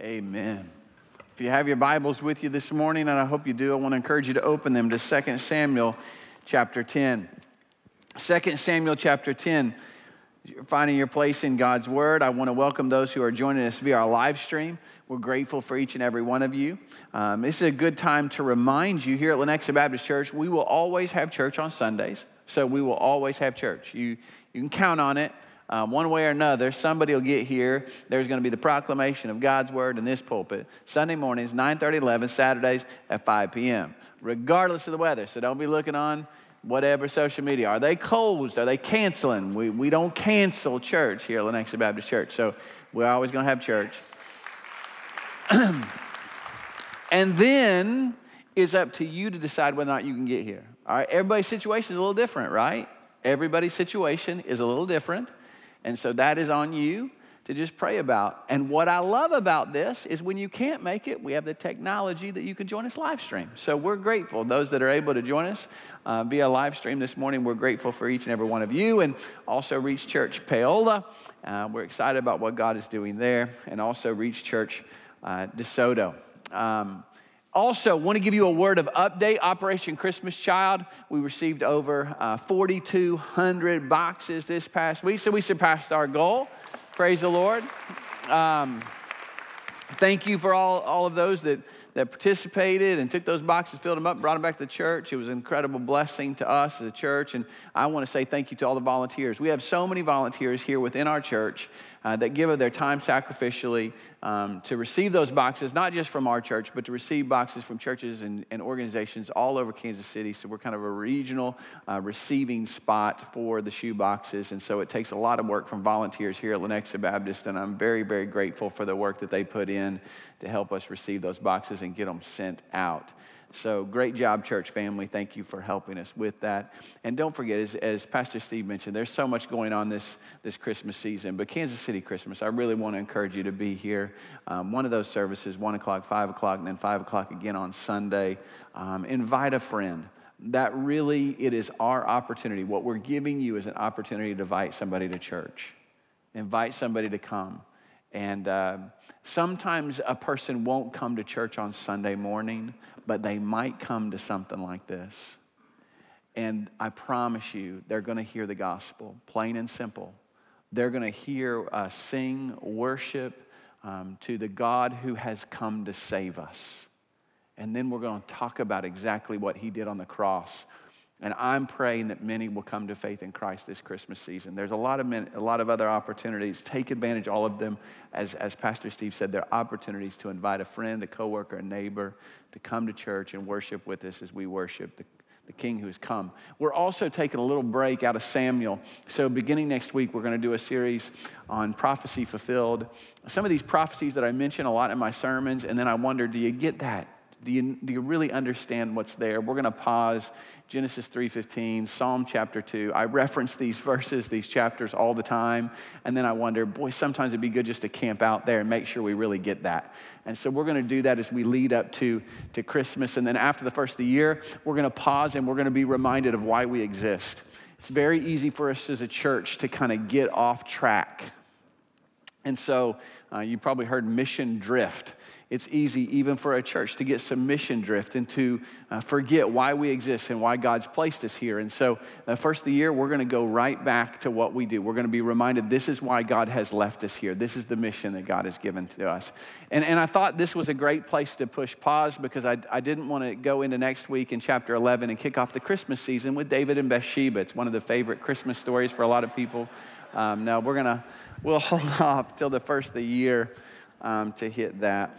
Amen. If you have your Bibles with you this morning, and I hope you do, I want to encourage you to open them to 2 Samuel chapter 10. 2 Samuel chapter 10. You're finding your place in God's Word. I want to welcome those who are joining us via our live stream. We're grateful for each and every one of you. Um, this is a good time to remind you here at Lenexa Baptist Church, we will always have church on Sundays. So we will always have church. You, you can count on it um, one way or another, somebody will get here. There's going to be the proclamation of God's word in this pulpit. Sunday mornings, 9 30, 11, Saturdays at 5 p.m., regardless of the weather. So don't be looking on whatever social media. Are they closed? Are they canceling? We, we don't cancel church here at Lenexa Baptist Church. So we're always going to have church. and then it's up to you to decide whether or not you can get here. All right, everybody's situation is a little different, right? Everybody's situation is a little different. And so that is on you to just pray about. And what I love about this is when you can't make it, we have the technology that you can join us live stream. So we're grateful. Those that are able to join us uh, via live stream this morning, we're grateful for each and every one of you. And also Reach Church Paola. Uh, we're excited about what God is doing there. And also Reach Church uh, DeSoto. Um, also, want to give you a word of update. Operation Christmas Child. We received over uh, 4,200 boxes this past week, so we surpassed our goal. Praise the Lord. Um, thank you for all, all of those that, that participated and took those boxes, filled them up, brought them back to the church. It was an incredible blessing to us as a church. And I want to say thank you to all the volunteers. We have so many volunteers here within our church uh, that give of their time sacrificially um, to receive those boxes, not just from our church, but to receive boxes from churches and, and organizations all over Kansas City. So we're kind of a regional uh, receiving spot for the shoe boxes. And so it takes a lot of work from volunteers here at Lenexa Baptist. And I'm very, very grateful for the work that they put in to help us receive those boxes and get them sent out. So great job, church family. Thank you for helping us with that. And don't forget, as, as, Pastor Steve mentioned, there's so much going on this, this Christmas season. But Kansas City Christmas, I really want to encourage you to be here. Um, one of those services, 1 o'clock, 5 o'clock, and then 5 o'clock again on Sunday. Um, invite a friend. That really, it is our opportunity. What we're giving you is an opportunity to invite somebody to church. Invite somebody to come. And uh, sometimes a person won't come to church on Sunday morning, but they might come to something like this. And I promise you, they're going to hear the gospel, plain and simple. They're going to hear us sing, worship um, to the God who has come to save us. And then we're going to talk about exactly what he did on the cross. And I'm praying that many will come to faith in Christ this Christmas season. There's a lot of, men, a lot of other opportunities. Take advantage all of them. As, as Pastor Steve said, there are opportunities to invite a friend, a coworker, a neighbor, to come to church and worship with us as we worship the, the King who has come. We're also taking a little break out of Samuel. So, beginning next week, we're going to do a series on prophecy fulfilled. Some of these prophecies that I mention a lot in my sermons, and then I wonder do you get that? Do you, do you really understand what's there? We're going to pause Genesis 3:15, Psalm chapter 2. I reference these verses, these chapters all the time, and then I wonder, boy, sometimes it'd be good just to camp out there and make sure we really get that. And so we're going to do that as we lead up to, to Christmas. And then after the first of the year, we're going to pause and we're going to be reminded of why we exist. It's very easy for us as a church to kind of get off track. And so uh, you probably heard mission drift it's easy, even for a church, to get some mission drift and to uh, forget why we exist and why God's placed us here. And so, uh, first of the year, we're going to go right back to what we do. We're going to be reminded this is why God has left us here. This is the mission that God has given to us. And, and I thought this was a great place to push pause because I, I didn't want to go into next week in chapter 11 and kick off the Christmas season with David and Bathsheba. It's one of the favorite Christmas stories for a lot of people. Um, no, we're going to, we'll hold off till the first of the year um, to hit that.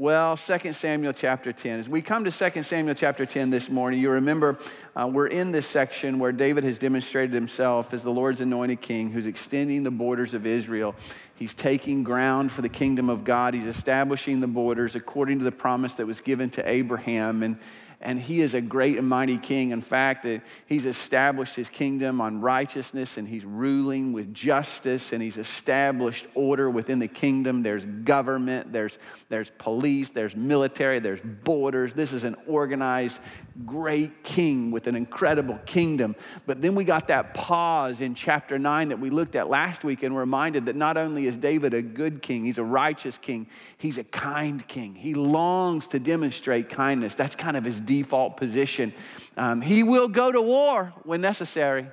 Well, 2 Samuel chapter 10. As we come to 2 Samuel chapter 10 this morning, you remember uh, we're in this section where David has demonstrated himself as the Lord's anointed king who's extending the borders of Israel. He's taking ground for the kingdom of God. He's establishing the borders according to the promise that was given to Abraham. And, and he is a great and mighty king. In fact, he's established his kingdom on righteousness and he's ruling with justice and he's established order within the kingdom. There's government, there's, there's police, there's military, there's borders. This is an organized, great king with an incredible kingdom. But then we got that pause in chapter 9 that we looked at last week and reminded that not only is David a good king, he's a righteous king, he's a kind king. He longs to demonstrate kindness. That's kind of his default position. Um, he will go to war when necessary.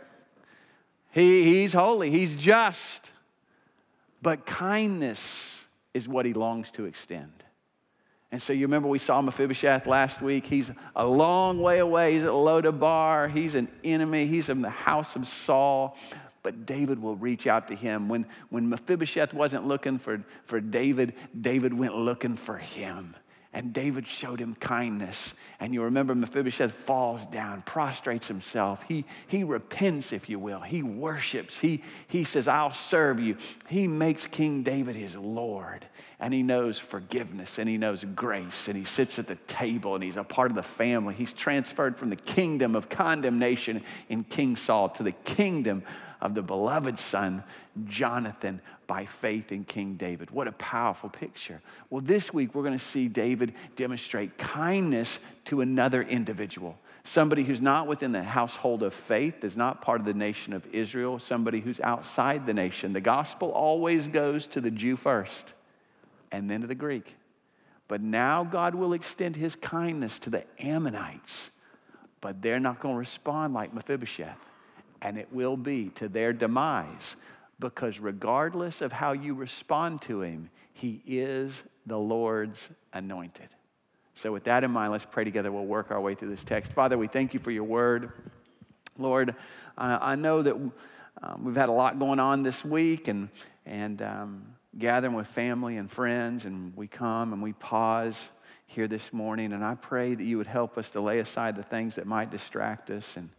He, he's holy, he's just. But kindness is what he longs to extend. And so you remember we saw Mephibosheth last week. He's a long way away. He's at Lodabar. He's an enemy. He's in the house of Saul. But David will reach out to him. When, when Mephibosheth wasn't looking for, for David, David went looking for him. And David showed him kindness. And you remember Mephibosheth falls down, prostrates himself. He, he repents, if you will. He worships. He, he says, I'll serve you. He makes King David his Lord. And he knows forgiveness and he knows grace. And he sits at the table and he's a part of the family. He's transferred from the kingdom of condemnation in King Saul to the kingdom of the beloved son, Jonathan, by faith in King David. What a powerful picture. Well, this week we're going to see David demonstrate kindness to another individual. Somebody who's not within the household of faith, is not part of the nation of Israel, somebody who's outside the nation. The gospel always goes to the Jew first and then to the Greek. But now God will extend his kindness to the Ammonites, but they're not going to respond like Mephibosheth and it will be to their demise because regardless of how you respond to him, he is the Lord's anointed. So, with that in mind, let's pray together. We'll work our way through this text. Father, we thank you for your word. Lord, uh, I know that um, we've had a lot going on this week and, and um, gathering with family and friends, and we come and we pause here this morning. And I pray that you would help us to lay aside the things that might distract us and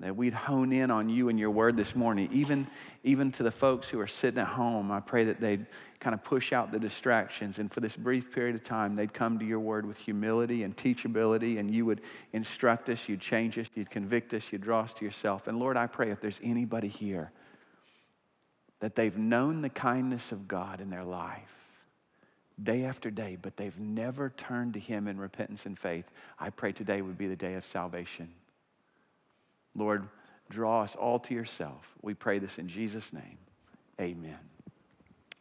that we'd hone in on you and your word this morning. Even, even to the folks who are sitting at home, I pray that they'd kind of push out the distractions. And for this brief period of time, they'd come to your word with humility and teachability, and you would instruct us, you'd change us, you'd convict us, you'd draw us to yourself. And Lord, I pray if there's anybody here that they've known the kindness of God in their life, day after day, but they've never turned to Him in repentance and faith, I pray today would be the day of salvation. Lord, draw us all to yourself. We pray this in Jesus' name. Amen.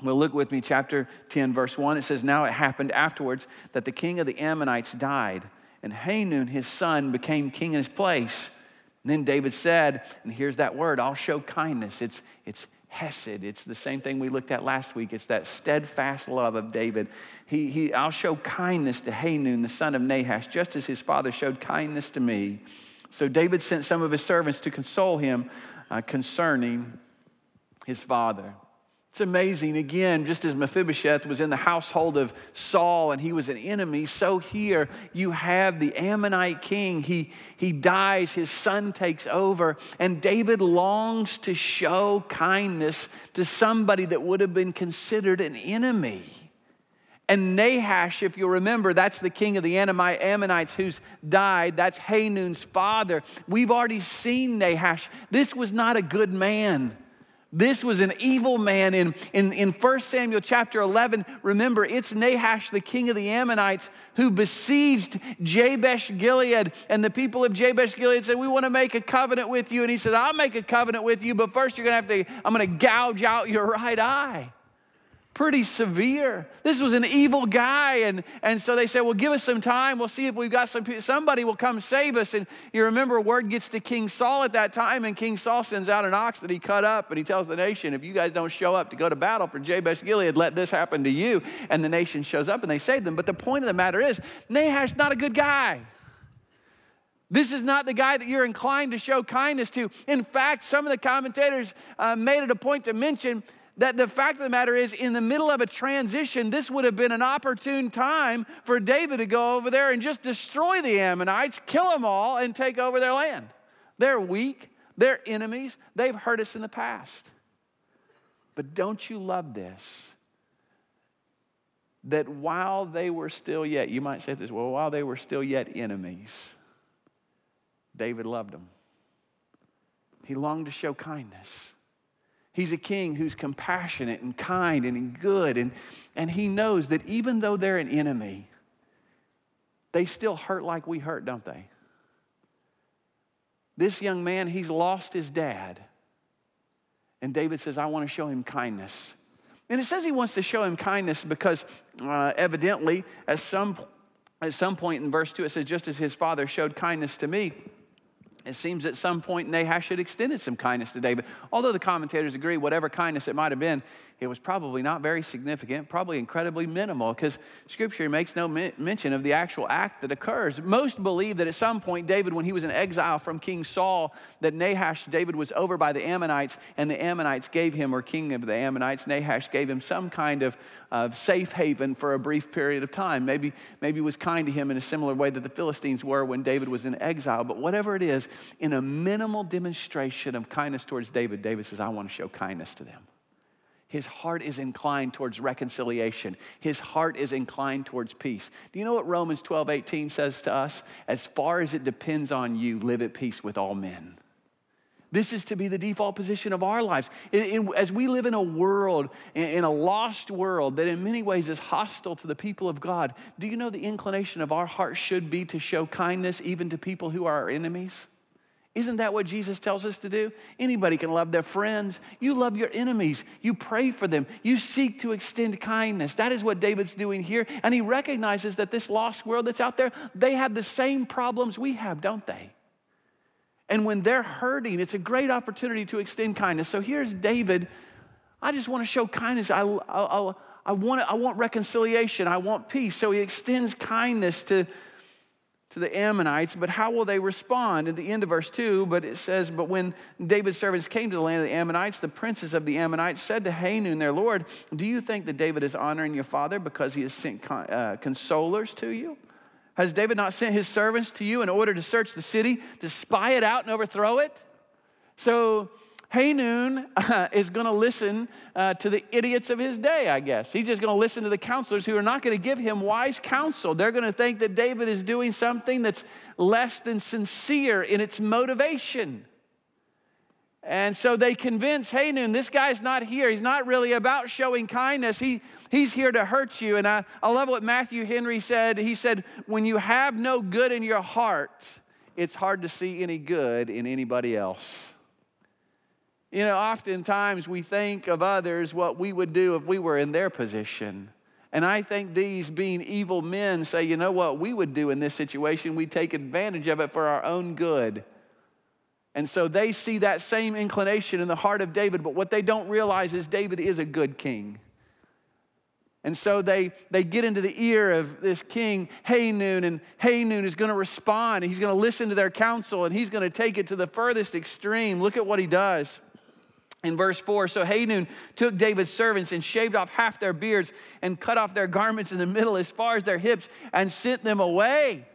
Well, look with me, chapter 10, verse 1. It says, Now it happened afterwards that the king of the Ammonites died, and Hanun, his son, became king in his place. And then David said, and here's that word, I'll show kindness. It's, it's hesed. It's the same thing we looked at last week. It's that steadfast love of David. He, he, I'll show kindness to Hanun, the son of Nahash, just as his father showed kindness to me. So David sent some of his servants to console him uh, concerning his father. It's amazing. Again, just as Mephibosheth was in the household of Saul and he was an enemy, so here you have the Ammonite king. He, he dies, his son takes over, and David longs to show kindness to somebody that would have been considered an enemy. And Nahash, if you remember, that's the king of the Ammonites who's died. That's Hanun's father. We've already seen Nahash. This was not a good man. This was an evil man. In, in, in 1 Samuel chapter 11, remember, it's Nahash, the king of the Ammonites, who besieged Jabesh Gilead. And the people of Jabesh Gilead said, We want to make a covenant with you. And he said, I'll make a covenant with you, but first you're going to have to, I'm going to gouge out your right eye pretty severe. This was an evil guy. And, and so they said, Well, give us some time. We'll see if we've got some somebody will come save us. And you remember, word gets to King Saul at that time, and King Saul sends out an ox that he cut up, and he tells the nation, If you guys don't show up to go to battle for Jabesh Gilead, let this happen to you. And the nation shows up and they save them. But the point of the matter is, Nahash not a good guy. This is not the guy that you're inclined to show kindness to. In fact, some of the commentators uh, made it a point to mention that the fact of the matter is, in the middle of a transition, this would have been an opportune time for David to go over there and just destroy the Ammonites, kill them all, and take over their land. They're weak, they're enemies, they've hurt us in the past. But don't you love this? That while they were still yet, you might say this, well, while they were still yet enemies, David loved them. He longed to show kindness. He's a king who's compassionate and kind and good, and, and he knows that even though they're an enemy, they still hurt like we hurt, don't they? This young man, he's lost his dad. And David says, I want to show him kindness. And it says he wants to show him kindness because uh, evidently, at some, at some point in verse 2, it says, Just as his father showed kindness to me, it seems at some point Nahash had extended some kindness to David. Although the commentators agree, whatever kindness it might have been, it was probably not very significant, probably incredibly minimal, because Scripture makes no mention of the actual act that occurs. Most believe that at some point, David, when he was in exile from King Saul, that Nahash, David was over by the Ammonites, and the Ammonites gave him, or king of the Ammonites, Nahash gave him some kind of, of safe haven for a brief period of time. Maybe, maybe was kind to him in a similar way that the Philistines were when David was in exile. But whatever it is, in a minimal demonstration of kindness towards David, David says, I want to show kindness to them. His heart is inclined towards reconciliation. His heart is inclined towards peace. Do you know what Romans 12, 18 says to us? As far as it depends on you, live at peace with all men. This is to be the default position of our lives. In, in, as we live in a world, in, in a lost world that in many ways is hostile to the people of God, do you know the inclination of our heart should be to show kindness even to people who are our enemies? Isn't that what Jesus tells us to do? Anybody can love their friends. You love your enemies. You pray for them. You seek to extend kindness. That is what David's doing here. And he recognizes that this lost world that's out there, they have the same problems we have, don't they? And when they're hurting, it's a great opportunity to extend kindness. So here's David. I just want to show kindness. I, I, I, I want, I want reconciliation. I want peace. So he extends kindness to to the Ammonites, but how will they respond? In the end of verse 2, but it says, But when David's servants came to the land of the Ammonites, the princes of the Ammonites said to Hanun, their Lord, Do you think that David is honoring your father because he has sent uh, consolers to you? Has David not sent his servants to you in order to search the city, to spy it out and overthrow it? So Hanun uh, is going to listen uh, to the idiots of his day, I guess. He's just going to listen to the counselors who are not going to give him wise counsel. They're going to think that David is doing something that's less than sincere in its motivation. And so they convince Hanun, this guy's not here. He's not really about showing kindness. He, he's here to hurt you. And I, I love what Matthew Henry said. He said, When you have no good in your heart, it's hard to see any good in anybody else. You know, oftentimes we think of others what we would do if we were in their position. And I think these being evil men say, you know what we would do in this situation? We take advantage of it for our own good. And so they see that same inclination in the heart of David, but what they don't realize is David is a good king. And so they, they get into the ear of this king, Hanun, and Hanun is going to respond. He's going to listen to their counsel and he's going to take it to the furthest extreme. Look at what he does in verse 4 so hanun took david's servants and shaved off half their beards and cut off their garments in the middle as far as their hips and sent them away.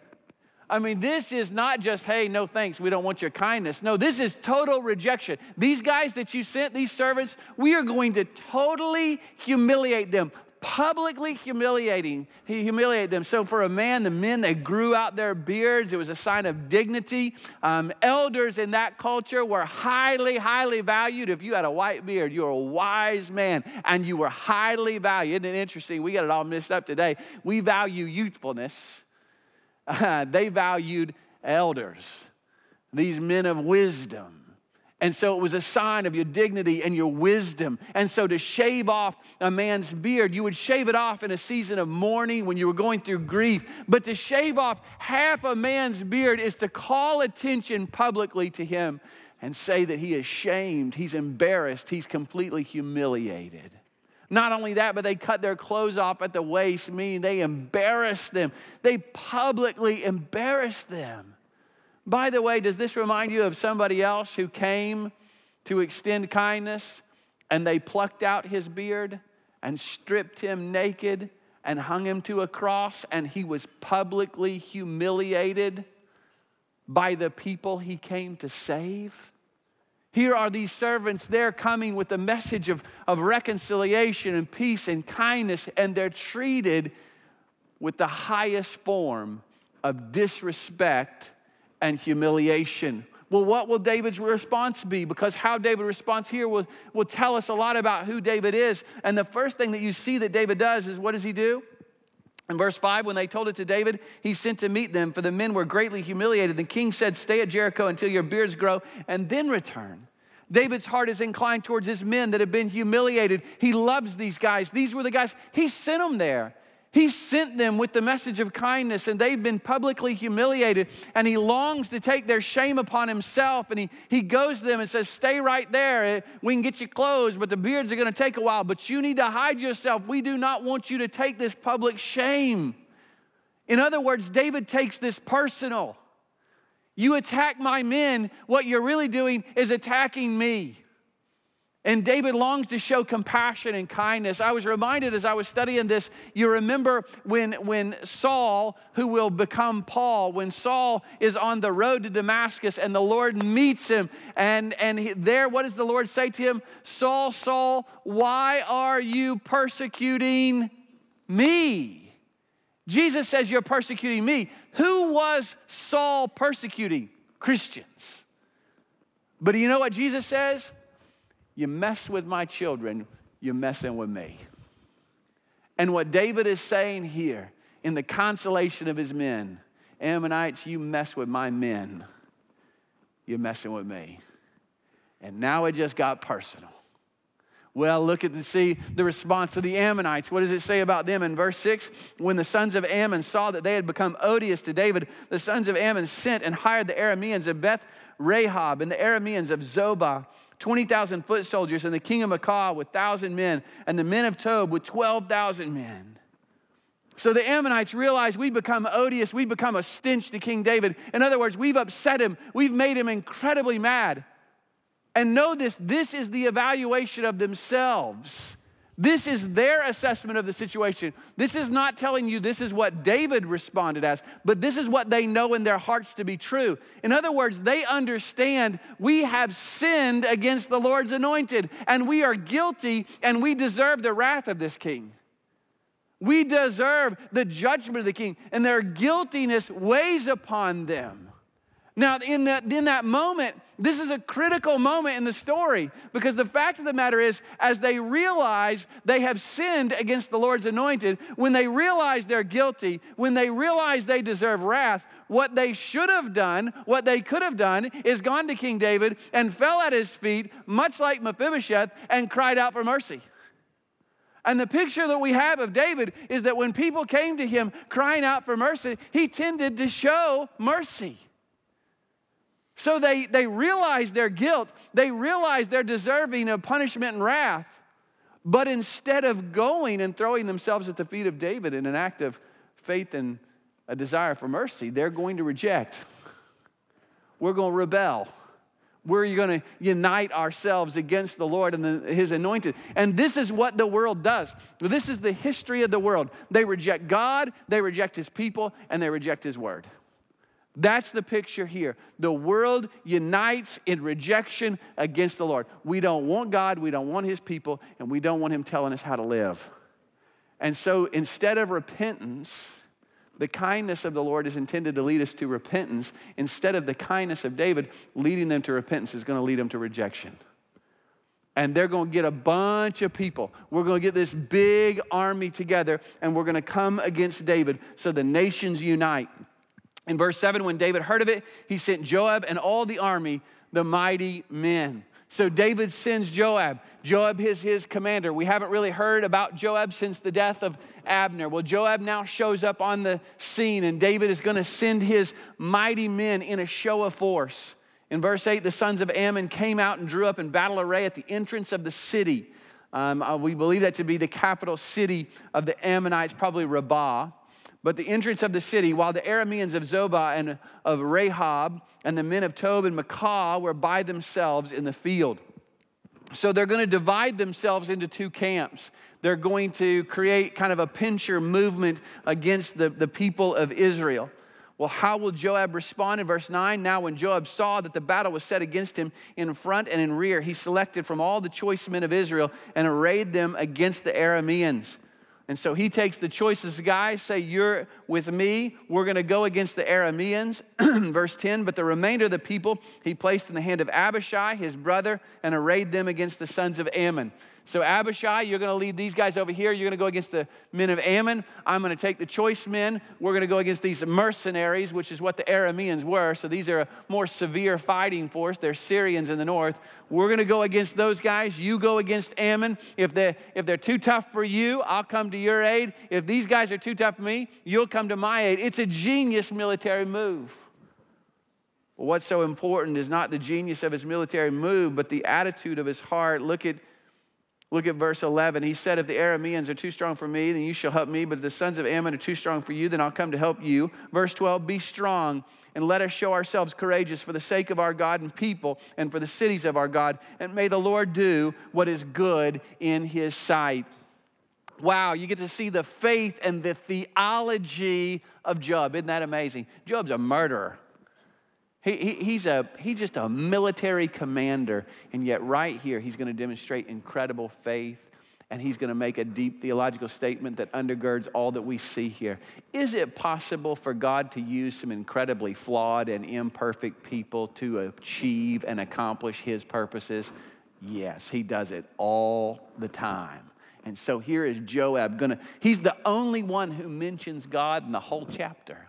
I mean this is not just hey no thanks we don't want your kindness. No this is total rejection. These guys that you sent these servants we are going to totally humiliate them publicly humiliating, he humiliated them. So for a man, the men, they grew out their beards. It was a sign of dignity. Um, elders in that culture were highly, highly valued. If you had a white beard, you were a wise man and you were highly valued. Isn't it interesting? We got it all mixed up today. We value youthfulness. Uh, they valued elders, these men of wisdom. And so it was a sign of your dignity and your wisdom. And so to shave off a man's beard, you would shave it off in a season of mourning when you were going through grief. But to shave off half a man's beard is to call attention publicly to him and say that he is shamed, he's embarrassed, he's completely humiliated. Not only that, but they cut their clothes off at the waist, meaning they embarrassed them. They publicly embarrassed them. By the way, does this remind you of somebody else who came to extend kindness and they plucked out his beard and stripped him naked and hung him to a cross and he was publicly humiliated by the people he came to save? Here are these servants, they're coming with a message of, of reconciliation and peace and kindness, and they're treated with the highest form of disrespect and humiliation. Well, what will David's response be? Because how David responds here will, will tell us a lot about who David is. And the first thing that you see that David does is what does he do? In verse 5, when they told it to David, he sent to meet them, for the men were greatly humiliated. The king said, Stay at Jericho until your beards grow, and then return. David's heart is inclined towards his men that have been humiliated. He loves these guys. These were the guys, he sent them there. He sent them with the message of kindness, and they've been publicly humiliated. And he longs to take their shame upon himself. And he, he goes to them and says, Stay right there. Eh, we can get you clothes, but the beards are going to take a while. But you need to hide yourself. We do not want you to take this public shame. In other words, David takes this personal. You attack my men, what you're really doing is attacking me. And David longs to show compassion and kindness. I was reminded as I was studying this, you remember when, when Saul, who will become Paul, when Saul is on the road to Damascus and the Lord meets him, and, and he, there, what does the Lord say to him? Saul, Saul, why are you persecuting me? Jesus says, You're persecuting me. Who was Saul persecuting? Christians. But do you know what Jesus says? You mess with my children, you're messing with me. And what David is saying here in the consolation of his men Ammonites, you mess with my men, you're messing with me. And now it just got personal. Well, look at the see the response of the Ammonites. What does it say about them in verse 6? When the sons of Ammon saw that they had become odious to David, the sons of Ammon sent and hired the Arameans of Beth Rehob and the Arameans of Zobah 20,000 foot soldiers, and the king of Maacah with 1,000 men, and the men of Tob with 12,000 men. So the Ammonites realize we become odious, we become a stench to King David. In other words, we've upset him, we've made him incredibly mad. And know this this is the evaluation of themselves. This is their assessment of the situation. This is not telling you this is what David responded as, but this is what they know in their hearts to be true. In other words, they understand we have sinned against the Lord's anointed, and we are guilty, and we deserve the wrath of this king. We deserve the judgment of the king, and their guiltiness weighs upon them. Now, in that, in that moment, this is a critical moment in the story because the fact of the matter is, as they realize they have sinned against the Lord's anointed, when they realize they're guilty, when they realize they deserve wrath, what they should have done, what they could have done, is gone to King David and fell at his feet, much like Mephibosheth, and cried out for mercy. And the picture that we have of David is that when people came to him crying out for mercy, he tended to show mercy. So they, they realize their guilt, they realize they're deserving of punishment and wrath. But instead of going and throwing themselves at the feet of David in an act of faith and a desire for mercy, they're going to reject. We're going to rebel. We're going to unite ourselves against the Lord and the, His anointed. And this is what the world does. This is the history of the world. They reject God, they reject His people, and they reject His word. That's the picture here. The world unites in rejection against the Lord. We don't want God, we don't want His people, and we don't want Him telling us how to live. And so instead of repentance, the kindness of the Lord is intended to lead us to repentance. Instead of the kindness of David leading them to repentance, is going to lead them to rejection. And they're going to get a bunch of people. We're going to get this big army together, and we're going to come against David so the nations unite. In verse 7, when David heard of it, he sent Joab and all the army, the mighty men. So David sends Joab. Joab is his commander. We haven't really heard about Joab since the death of Abner. Well, Joab now shows up on the scene, and David is going to send his mighty men in a show of force. In verse 8, the sons of Ammon came out and drew up in battle array at the entrance of the city. Um, uh, we believe that to be the capital city of the Ammonites, probably Rabbah but the entrance of the city, while the Arameans of Zobah and of Rehob and the men of Tob and Maacah were by themselves in the field. So they're going to divide themselves into two camps. They're going to create kind of a pincher movement against the, the people of Israel. Well, how will Joab respond in verse 9? Now, when Joab saw that the battle was set against him in front and in rear, he selected from all the choice men of Israel and arrayed them against the Arameans. And so he takes the choicest guys, say, You're with me. We're going to go against the Arameans. Verse 10 But the remainder of the people he placed in the hand of Abishai, his brother, and arrayed them against the sons of Ammon. So, Abishai, you're going to lead these guys over here. You're going to go against the men of Ammon. I'm going to take the choice men. We're going to go against these mercenaries, which is what the Arameans were. So, these are a more severe fighting force. They're Syrians in the north. We're going to go against those guys. You go against Ammon. If they're, if they're too tough for you, I'll come to your aid. If these guys are too tough for me, you'll come to my aid. It's a genius military move. what's so important is not the genius of his military move, but the attitude of his heart. Look at Look at verse 11. He said, If the Arameans are too strong for me, then you shall help me. But if the sons of Ammon are too strong for you, then I'll come to help you. Verse 12 Be strong and let us show ourselves courageous for the sake of our God and people and for the cities of our God. And may the Lord do what is good in his sight. Wow, you get to see the faith and the theology of Joab. Isn't that amazing? Joab's a murderer. He, he, he's, a, he's just a military commander, and yet, right here, he's going to demonstrate incredible faith and he's going to make a deep theological statement that undergirds all that we see here. Is it possible for God to use some incredibly flawed and imperfect people to achieve and accomplish his purposes? Yes, he does it all the time. And so here is Joab going to, he's the only one who mentions God in the whole chapter.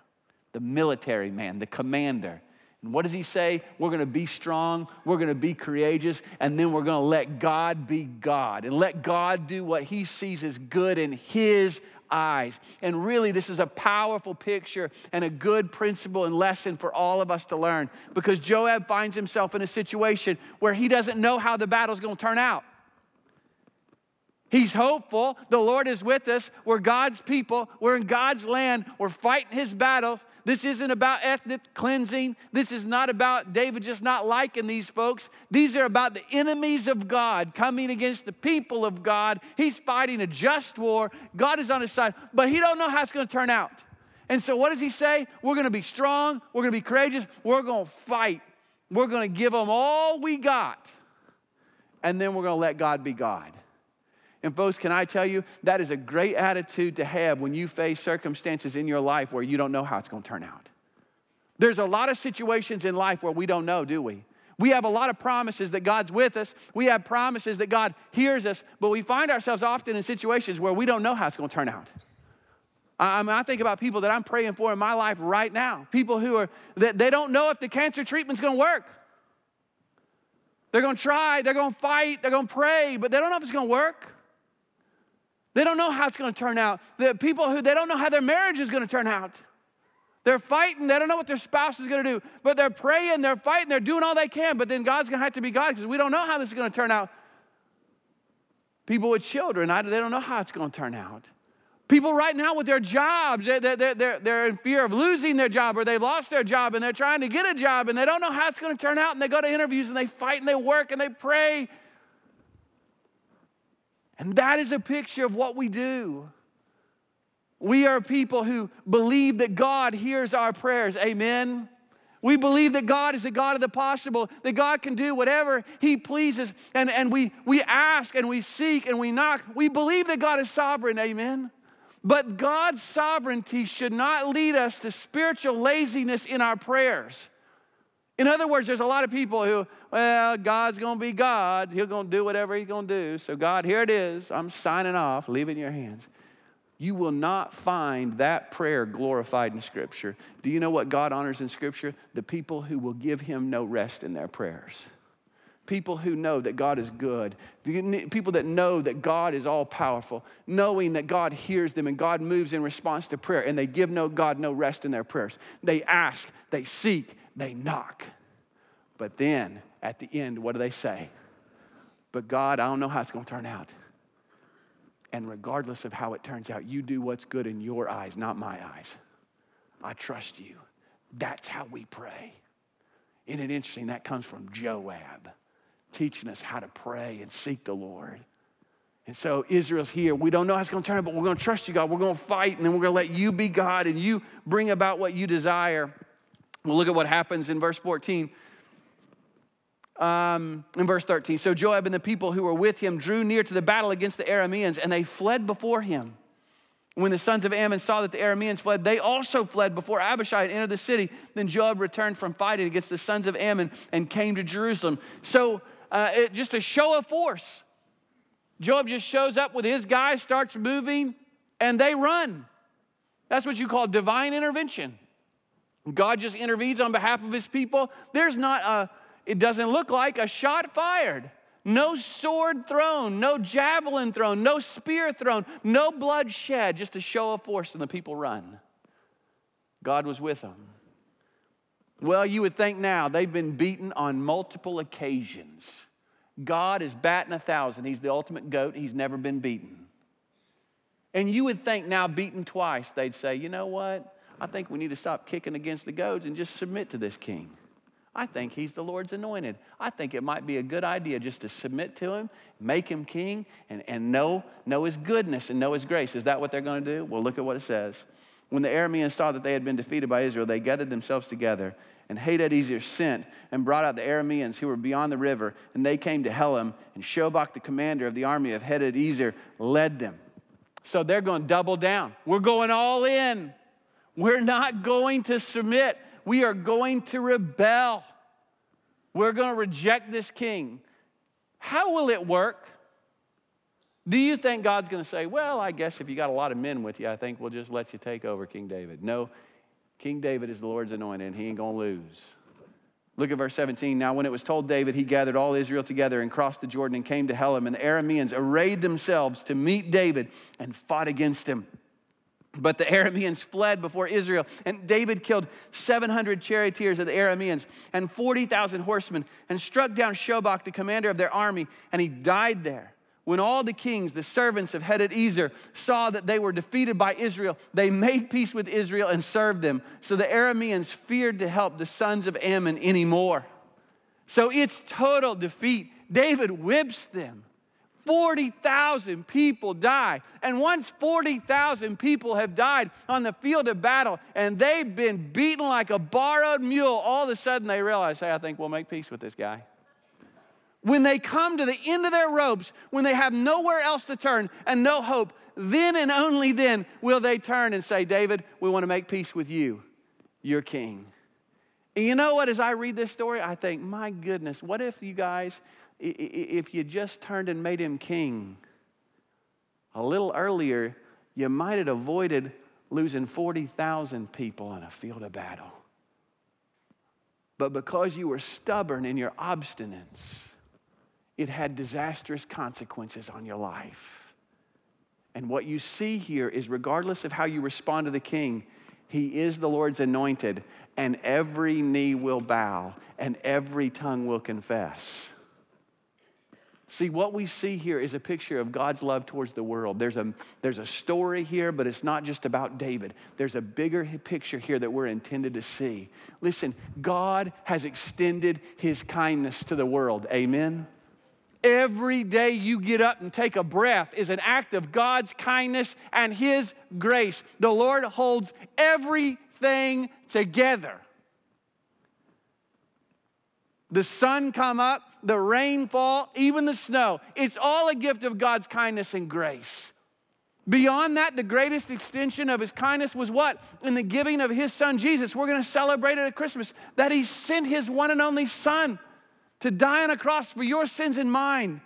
The military man, the commander. And what does he say? We're going to be strong, we're going to be courageous, and then we're going to let God be God and let God do what he sees as good in his eyes. And really, this is a powerful picture and a good principle and lesson for all of us to learn because Joab finds himself in a situation where he doesn't know how the battle's going to turn out. He's hopeful. The Lord is with us. We're God's people. We're in God's land. We're fighting his battles. This isn't about ethnic cleansing. This is not about David just not liking these folks. These are about the enemies of God coming against the people of God. He's fighting a just war. God is on his side, but he don't know how it's going to turn out. And so what does he say? We're going to be strong. We're going to be courageous. We're going to fight. We're going to give them all we got. And then we're going to let God be God. And, folks, can I tell you, that is a great attitude to have when you face circumstances in your life where you don't know how it's going to turn out. There's a lot of situations in life where we don't know, do we? We have a lot of promises that God's with us. We have promises that God hears us, but we find ourselves often in situations where we don't know how it's going to turn out. I, mean, I think about people that I'm praying for in my life right now. People who are, that they don't know if the cancer treatment's going to work. They're going to try, they're going to fight, they're going to pray, but they don't know if it's going to work. They don't know how it's going to turn out. The people who they don't know how their marriage is going to turn out. They're fighting, they don't know what their spouse is going to do, but they're praying, they're fighting, they're doing all they can, but then God's going to have to be God because we don't know how this is going to turn out. People with children, they don't know how it's going to turn out. People right now with their jobs, they're, they're, they're, they're in fear of losing their job or they've lost their job and they're trying to get a job and they don't know how it's going to turn out and they go to interviews and they fight and they work and they pray and that is a picture of what we do. We are people who believe that God hears our prayers. Amen. We believe that God is the God of the possible, that God can do whatever He pleases. And, and we, we ask and we seek and we knock. We believe that God is sovereign. Amen. But God's sovereignty should not lead us to spiritual laziness in our prayers. In other words, there's a lot of people who, well, God's going to be God. He's going to do whatever He's going to do. So, God, here it is. I'm signing off. Leave it in your hands. You will not find that prayer glorified in Scripture. Do you know what God honors in Scripture? The people who will give Him no rest in their prayers. People who know that God is good. People that know that God is all powerful, knowing that God hears them and God moves in response to prayer, and they give no God no rest in their prayers. They ask, they seek, they knock. But then at the end, what do they say? But God, I don't know how it's going to turn out. And regardless of how it turns out, you do what's good in your eyes, not my eyes. I trust you. That's how we pray. Isn't it interesting? That comes from Joab, teaching us how to pray and seek the Lord. And so Israel's here. We don't know how it's going to turn out, but we're going to trust you, God. We're going to fight, and then we're going to let you be God and you bring about what you desire. We'll look at what happens in verse 14. Um, in verse 13. So Joab and the people who were with him drew near to the battle against the Arameans, and they fled before him. When the sons of Ammon saw that the Arameans fled, they also fled before Abishai had entered the city. Then Joab returned from fighting against the sons of Ammon and came to Jerusalem. So, uh, it, just a show of force. Joab just shows up with his guys, starts moving, and they run. That's what you call divine intervention. God just intervenes on behalf of his people. There's not a, it doesn't look like a shot fired. No sword thrown, no javelin thrown, no spear thrown, no blood shed, just a show of force, and the people run. God was with them. Well, you would think now they've been beaten on multiple occasions. God is batting a thousand. He's the ultimate goat. He's never been beaten. And you would think now, beaten twice, they'd say, you know what? I think we need to stop kicking against the goads and just submit to this king. I think he's the Lord's anointed. I think it might be a good idea just to submit to him, make him king, and, and know, know his goodness and know his grace. Is that what they're going to do? Well, look at what it says. When the Arameans saw that they had been defeated by Israel, they gathered themselves together. And Hadadezer sent and brought out the Arameans who were beyond the river, and they came to Helam, and Shobach, the commander of the army of Hadadezer, led them. So they're going to double down. We're going all in. We're not going to submit we are going to rebel. We're going to reject this king. How will it work? Do you think God's going to say, Well, I guess if you got a lot of men with you, I think we'll just let you take over King David? No, King David is the Lord's anointed, and he ain't going to lose. Look at verse 17. Now, when it was told David, he gathered all Israel together and crossed the Jordan and came to Helam, and the Arameans arrayed themselves to meet David and fought against him. But the Arameans fled before Israel, and David killed 700 charioteers of the Arameans and 40,000 horsemen, and struck down Shobach, the commander of their army, and he died there. When all the kings, the servants of Hadadezer, saw that they were defeated by Israel, they made peace with Israel and served them. So the Arameans feared to help the sons of Ammon anymore. So it's total defeat. David whips them. 40,000 people die. And once 40,000 people have died on the field of battle and they've been beaten like a borrowed mule, all of a sudden they realize, hey, I think we'll make peace with this guy. When they come to the end of their ropes, when they have nowhere else to turn and no hope, then and only then will they turn and say, David, we want to make peace with you, your king. And you know what? As I read this story, I think, my goodness, what if you guys if you just turned and made him king a little earlier, you might have avoided losing 40,000 people in a field of battle. But because you were stubborn in your obstinance, it had disastrous consequences on your life. And what you see here is regardless of how you respond to the king, he is the Lord's anointed, and every knee will bow and every tongue will confess See, what we see here is a picture of God's love towards the world. There's a, there's a story here, but it's not just about David. There's a bigger picture here that we're intended to see. Listen, God has extended his kindness to the world. Amen? Every day you get up and take a breath is an act of God's kindness and his grace. The Lord holds everything together. The sun come up, the rainfall, even the snow. It's all a gift of God's kindness and grace. Beyond that, the greatest extension of his kindness was what? In the giving of his son Jesus. We're going to celebrate it at Christmas that he sent his one and only son to die on a cross for your sins and mine.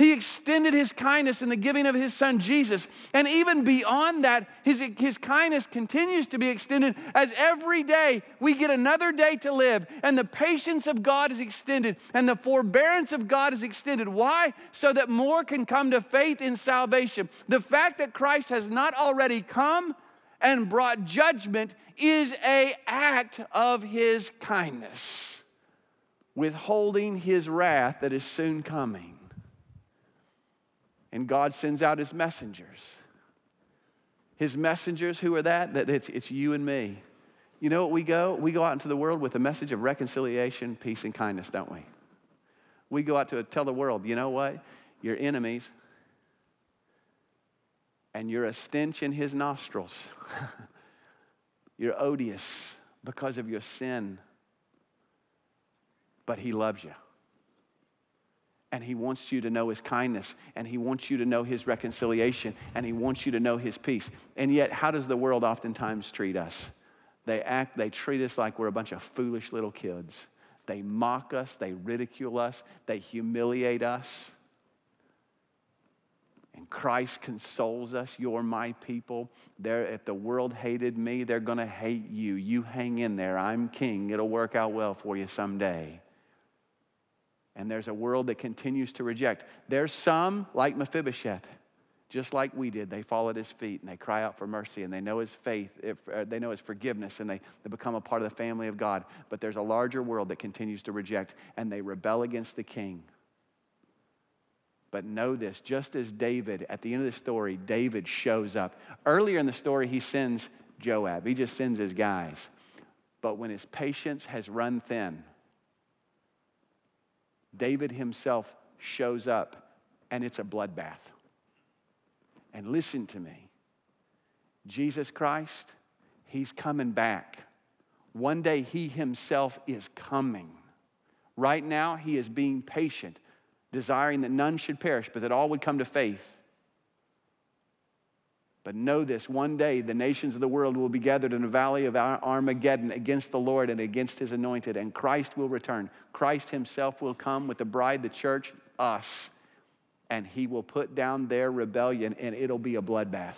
He extended his kindness in the giving of his son Jesus. And even beyond that, his, his kindness continues to be extended as every day we get another day to live. And the patience of God is extended and the forbearance of God is extended. Why? So that more can come to faith in salvation. The fact that Christ has not already come and brought judgment is a act of his kindness, withholding his wrath that is soon coming and God sends out his messengers. His messengers, who are that? that it's, it's you and me. You know what we go? We go out into the world with a message of reconciliation, peace, and kindness, don't we? We go out to tell the world, you know what? You're enemies, and you're a stench in his nostrils. you're odious because of your sin, but he loves you. And he wants you to know his kindness, and he wants you to know his reconciliation, and he wants you to know his peace. And yet, how does the world oftentimes treat us? They act, they treat us like we're a bunch of foolish little kids. They mock us, they ridicule us, they humiliate us. And Christ consoles us. You're my people. They're, if the world hated me, they're going to hate you. You hang in there. I'm king. It'll work out well for you someday. And there's a world that continues to reject. There's some, like Mephibosheth, just like we did, they fall at his feet and they cry out for mercy and they know his faith, they know his forgiveness and they, they become a part of the family of God. But there's a larger world that continues to reject and they rebel against the king. But know this just as David, at the end of the story, David shows up. Earlier in the story, he sends Joab, he just sends his guys. But when his patience has run thin, David himself shows up and it's a bloodbath. And listen to me Jesus Christ, he's coming back. One day he himself is coming. Right now, he is being patient desiring that none should perish, but that all would come to faith. But know this one day the nations of the world will be gathered in the valley of Armageddon against the Lord and against his anointed, and Christ will return. Christ himself will come with the bride, the church, us, and he will put down their rebellion, and it'll be a bloodbath.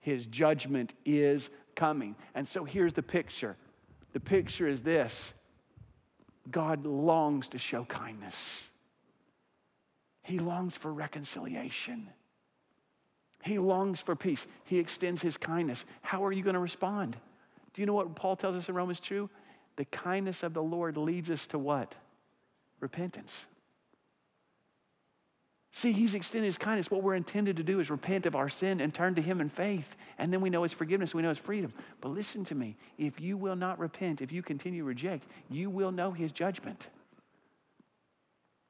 His judgment is coming. And so here's the picture the picture is this God longs to show kindness. He longs for reconciliation. He longs for peace. He extends his kindness. How are you going to respond? Do you know what Paul tells us in Romans 2? The kindness of the Lord leads us to what? Repentance. See, he's extended his kindness. What we're intended to do is repent of our sin and turn to him in faith. And then we know his forgiveness, we know his freedom. But listen to me if you will not repent, if you continue to reject, you will know his judgment.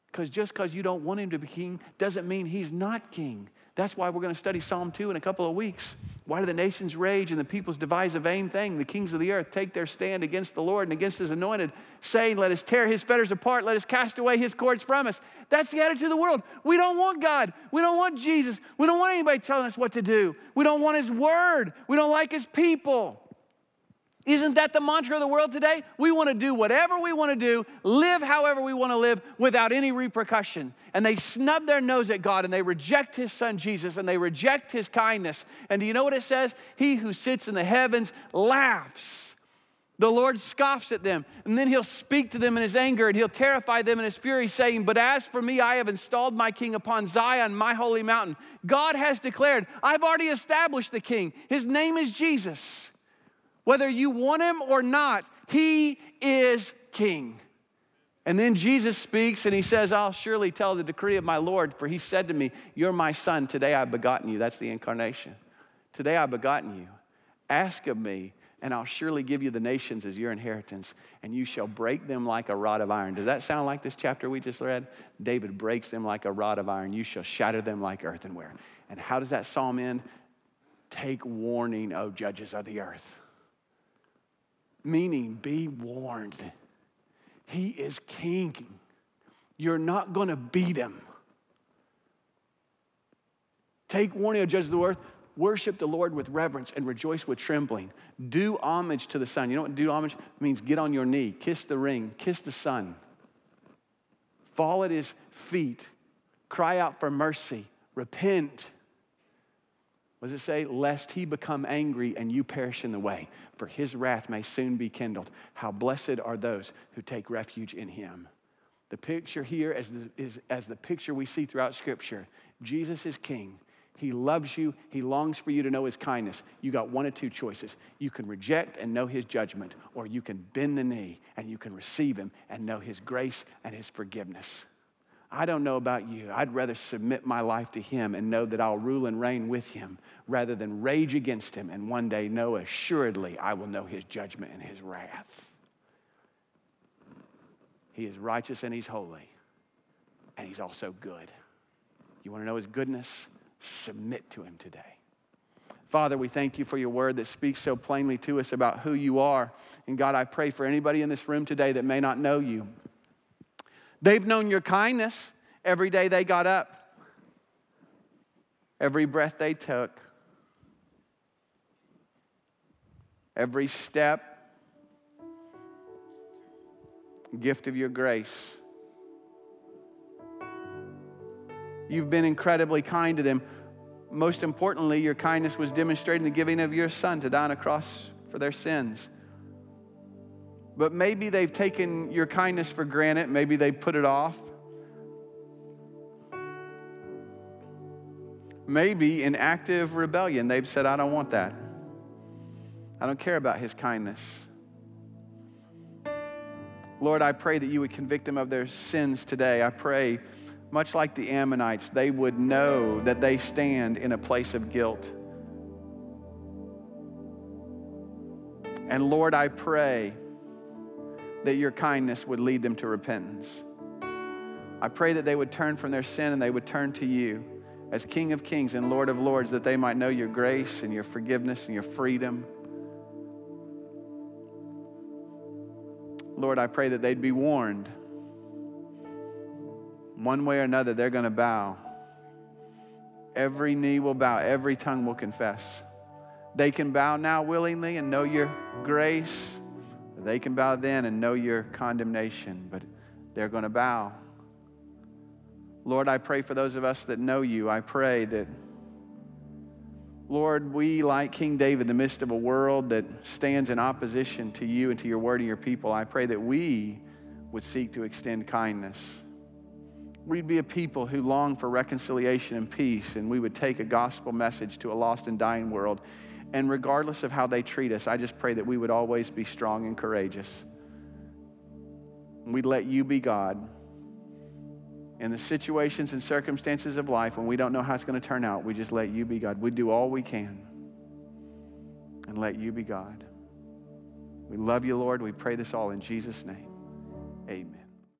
Because just because you don't want him to be king doesn't mean he's not king. That's why we're going to study Psalm 2 in a couple of weeks. Why do the nations rage and the peoples devise a vain thing? The kings of the earth take their stand against the Lord and against his anointed, saying, Let us tear his fetters apart, let us cast away his cords from us. That's the attitude of the world. We don't want God. We don't want Jesus. We don't want anybody telling us what to do. We don't want his word. We don't like his people. Isn't that the mantra of the world today? We want to do whatever we want to do, live however we want to live without any repercussion. And they snub their nose at God and they reject His Son Jesus and they reject His kindness. And do you know what it says? He who sits in the heavens laughs. The Lord scoffs at them, and then He'll speak to them in His anger and He'll terrify them in His fury, saying, But as for me, I have installed my king upon Zion, my holy mountain. God has declared, I've already established the king. His name is Jesus. Whether you want him or not, he is king. And then Jesus speaks and he says, I'll surely tell the decree of my Lord, for he said to me, You're my son. Today I've begotten you. That's the incarnation. Today I've begotten you. Ask of me, and I'll surely give you the nations as your inheritance, and you shall break them like a rod of iron. Does that sound like this chapter we just read? David breaks them like a rod of iron. You shall shatter them like earthenware. And how does that psalm end? Take warning, O judges of the earth meaning be warned. He is king. You're not going to beat him. Take warning, O judges of the earth. Worship the Lord with reverence and rejoice with trembling. Do homage to the Son. You know what do homage means? Get on your knee, kiss the ring, kiss the Son. Fall at his feet, cry out for mercy, repent. What does it say? Lest he become angry and you perish in the way, for his wrath may soon be kindled. How blessed are those who take refuge in him. The picture here is, the, is as the picture we see throughout Scripture. Jesus is king. He loves you. He longs for you to know his kindness. You got one of two choices. You can reject and know his judgment, or you can bend the knee and you can receive him and know his grace and his forgiveness. I don't know about you. I'd rather submit my life to Him and know that I'll rule and reign with Him rather than rage against Him and one day know assuredly I will know His judgment and His wrath. He is righteous and He's holy, and He's also good. You want to know His goodness? Submit to Him today. Father, we thank you for your word that speaks so plainly to us about who you are. And God, I pray for anybody in this room today that may not know you They've known your kindness every day they got up, every breath they took, every step, gift of your grace. You've been incredibly kind to them. Most importantly, your kindness was demonstrated in the giving of your son to die on a cross for their sins. But maybe they've taken your kindness for granted, maybe they put it off. Maybe in active rebellion, they've said, I don't want that. I don't care about his kindness. Lord, I pray that you would convict them of their sins today. I pray, much like the Ammonites, they would know that they stand in a place of guilt. And Lord, I pray that your kindness would lead them to repentance. I pray that they would turn from their sin and they would turn to you as King of Kings and Lord of Lords, that they might know your grace and your forgiveness and your freedom. Lord, I pray that they'd be warned. One way or another, they're going to bow. Every knee will bow, every tongue will confess. They can bow now willingly and know your grace. They can bow then and know your condemnation, but they're going to bow. Lord, I pray for those of us that know you. I pray that, Lord, we, like King David, in the midst of a world that stands in opposition to you and to your word and your people, I pray that we would seek to extend kindness. We'd be a people who long for reconciliation and peace, and we would take a gospel message to a lost and dying world. And regardless of how they treat us, I just pray that we would always be strong and courageous. We'd let you be God in the situations and circumstances of life when we don't know how it's going to turn out, we just let you be God. We do all we can and let you be God. We love you, Lord. We pray this all in Jesus' name. Amen.